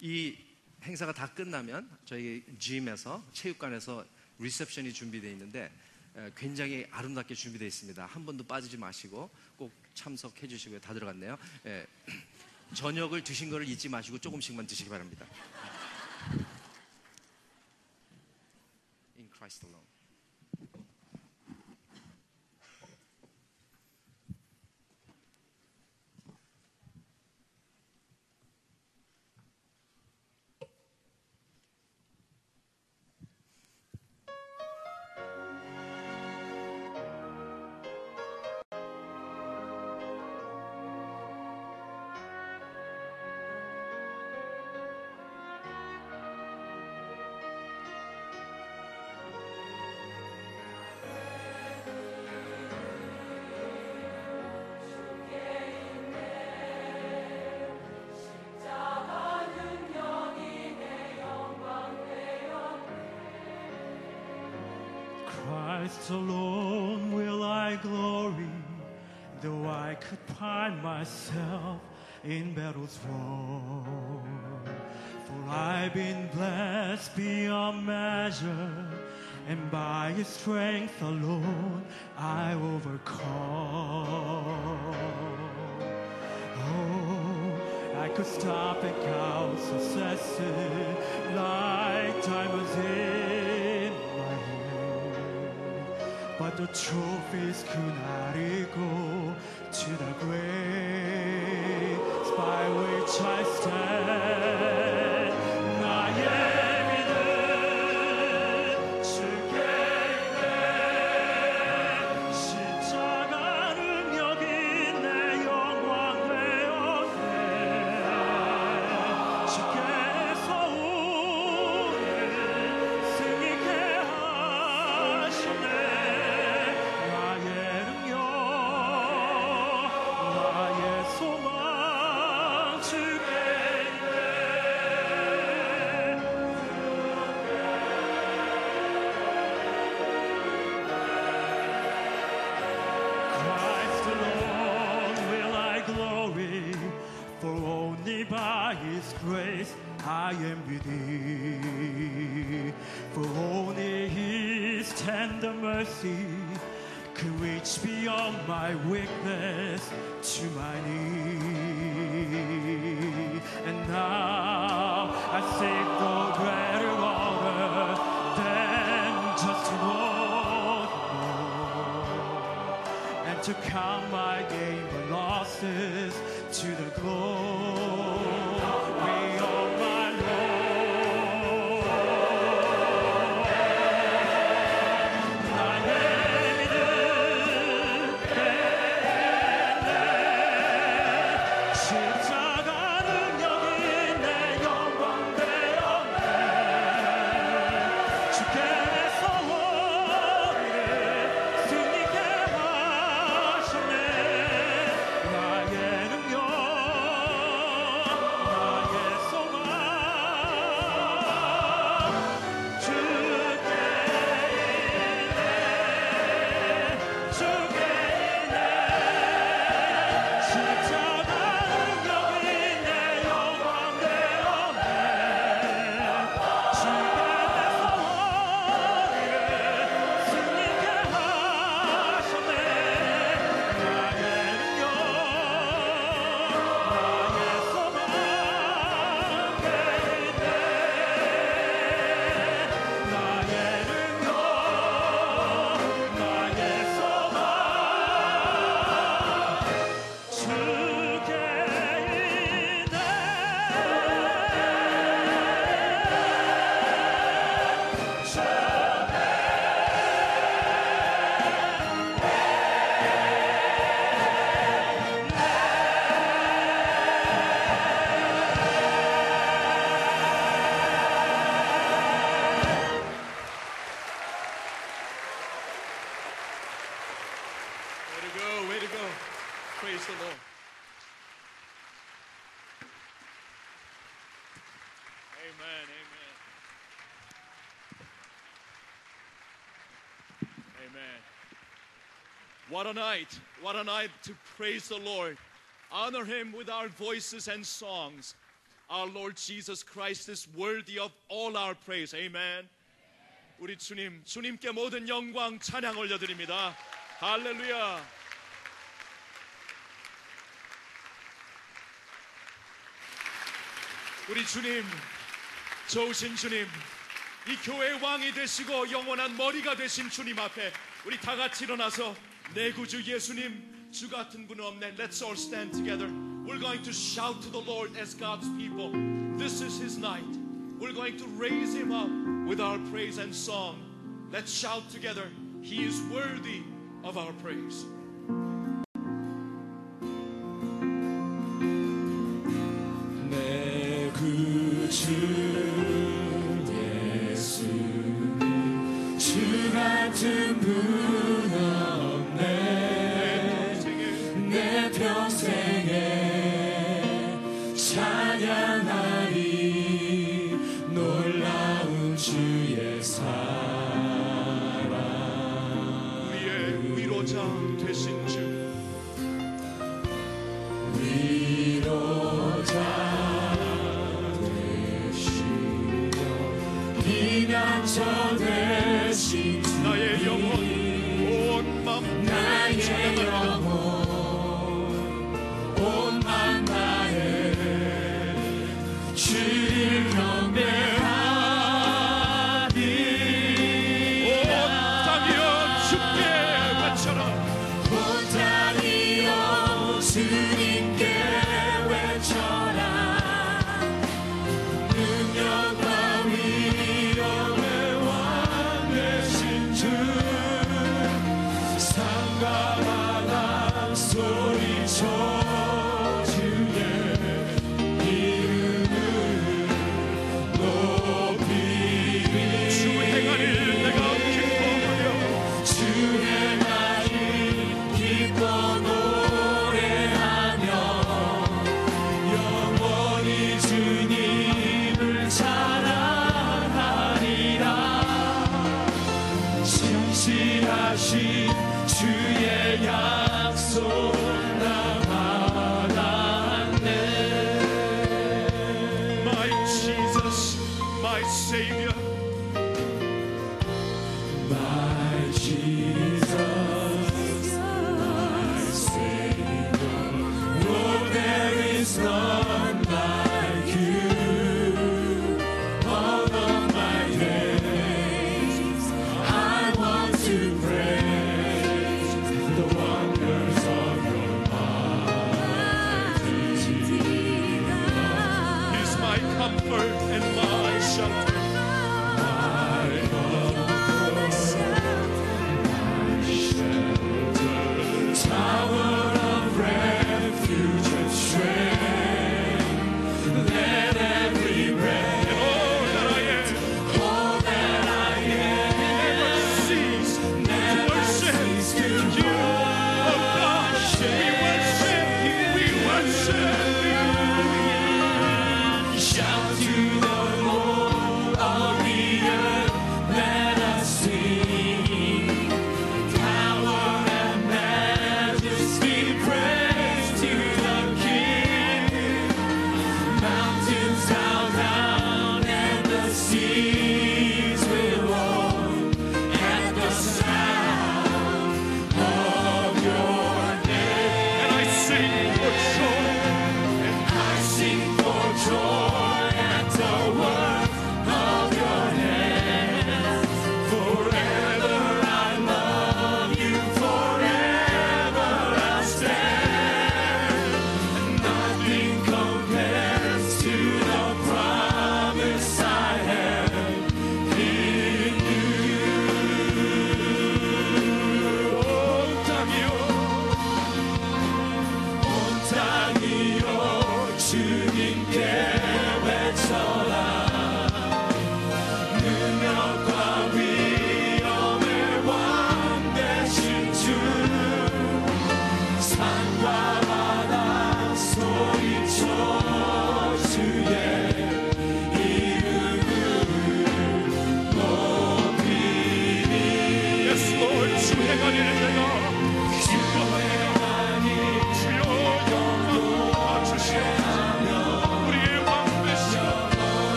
이 행사가 다 끝나면 저희 짐에서 체육관에서 리셉션이 준비되어 있는데 에, 굉장히 아름답게 준비되어 있습니다. 한 번도 빠지지 마시고 꼭 참석해 주시고요. 다 들어갔네요. 에, 예. (clears throat) 저녁을 드신 거를 잊지 마시고 조금씩만 드시기 바랍니다. stop and count successes like time was in my hand. But the trophies could not equal to the grace by which I stand. I am with thee. For only his tender mercy can reach beyond my weakness to my knees. And now I seek no greater honor than just to know And to count my gain losses to the glory. What a night. What a night to praise the Lord. Honor him with our voices and songs. Our Lord Jesus Christ is worthy of all our praise. Amen. 우리 주님, 주님께 모든 영광 찬양 올려드립니다. 할렐루야. 우리 주님, 좋으신 주님, 이 교회의 왕이 되시고 영원한 머리가 되신 주님 앞에 우리 다 같이 일어나서 내 구주 예수님 주 같은 분은 없네. Let's all stand together. We're going to shout to the Lord as God's people. This is His night. We're going to raise Him up with our praise and song. Let's shout together. He is worthy of our praise. 평생에 찬양하리 놀라운 주의 사랑 우리의 위로자 되신 주. 위로자 되시며 비난처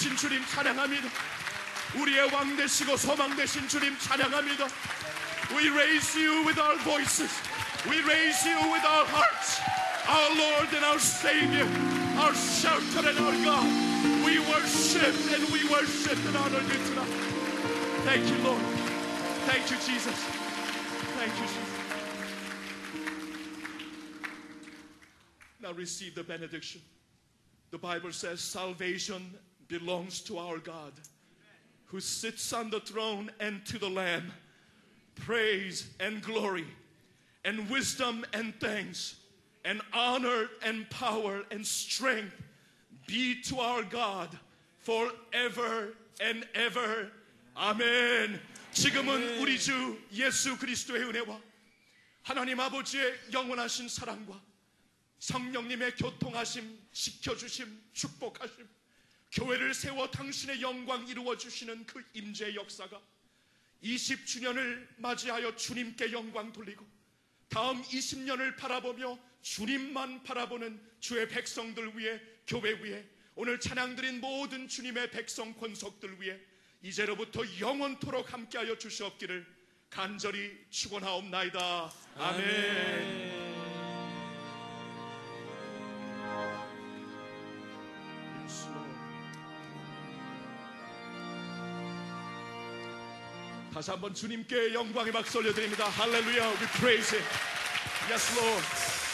교회 머리 대신 주님 찬양합니다 우리의 왕 되시고 소망 되신 주님 찬양합니다 We raise you with our voices We raise you with our hearts Our Lord and our Savior Our shelter and our God We worship and we worship and honor you tonight Thank you Lord Thank you Jesus Thank you Jesus Now receive the benediction The Bible says salvation belongs to our God who sits on the throne and to the Lamb. Praise and glory and wisdom and thanks and honor and power and strength be to our God forever and ever. 아멘. 지금은 우리 주 예수 그리스도의 은혜와 하나님 아버지의 영원하신 사랑과 성령님의 교통하심, 지켜주심, 축복하심, 교회를 세워 당신의 영광 이루어 주시는 그 임재의 역사가 20주년을 맞이하여 주님께 영광 돌리고 다음 20년을 바라보며 주님만 바라보는 주의 백성들 위해 교회 위해 오늘 찬양 드린 모든 주님의 백성 권속들 위해 이제로부터 영원토록 함께하여 주시옵기를 간절히 축원하옵나이다. 아멘. Lord. 다시 한번 주님께 영광의 박수 올려드립니다. 할렐루야, we praise Him. Yes, Lord.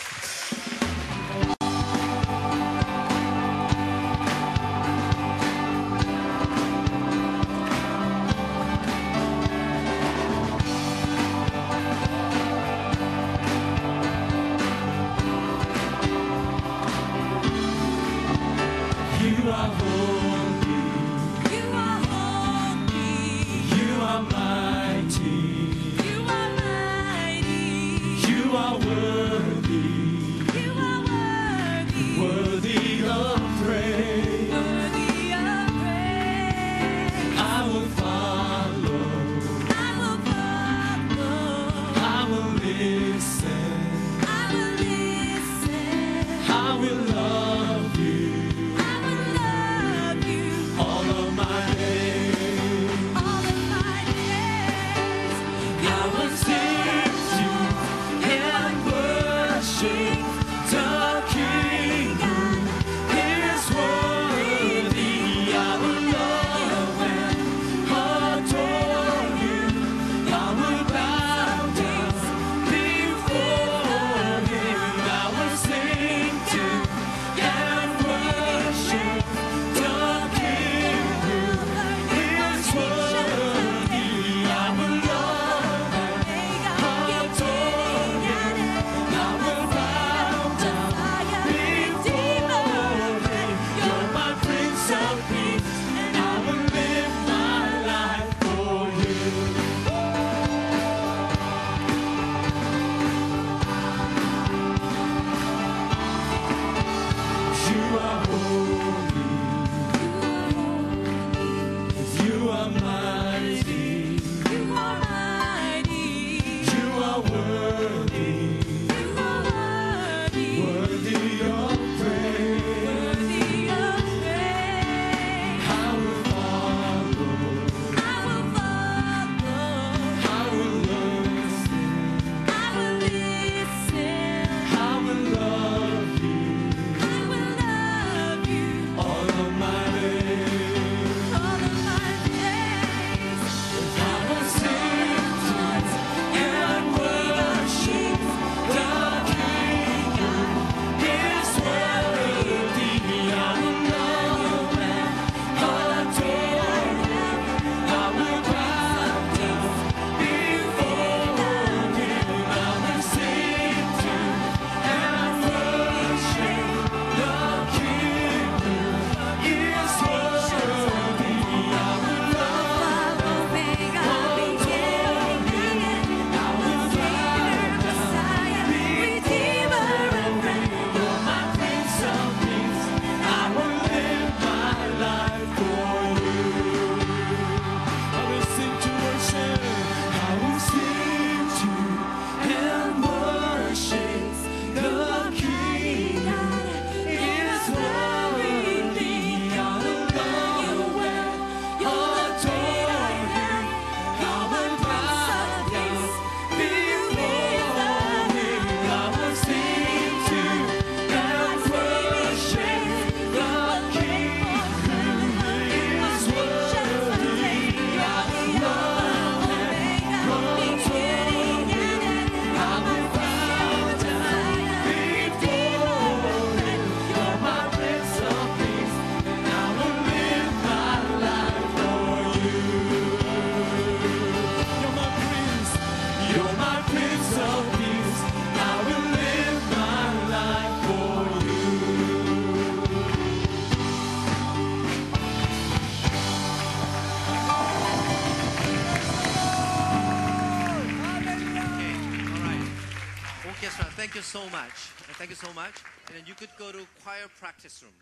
practice room.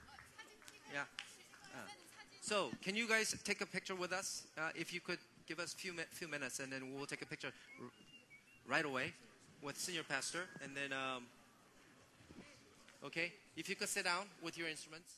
Yeah. Uh, so can you guys take a picture with us? Uh, if you could give us few mi few minutes, and then we'll take a picture right away with senior pastor, and then um, okay, if you could sit down with your instruments.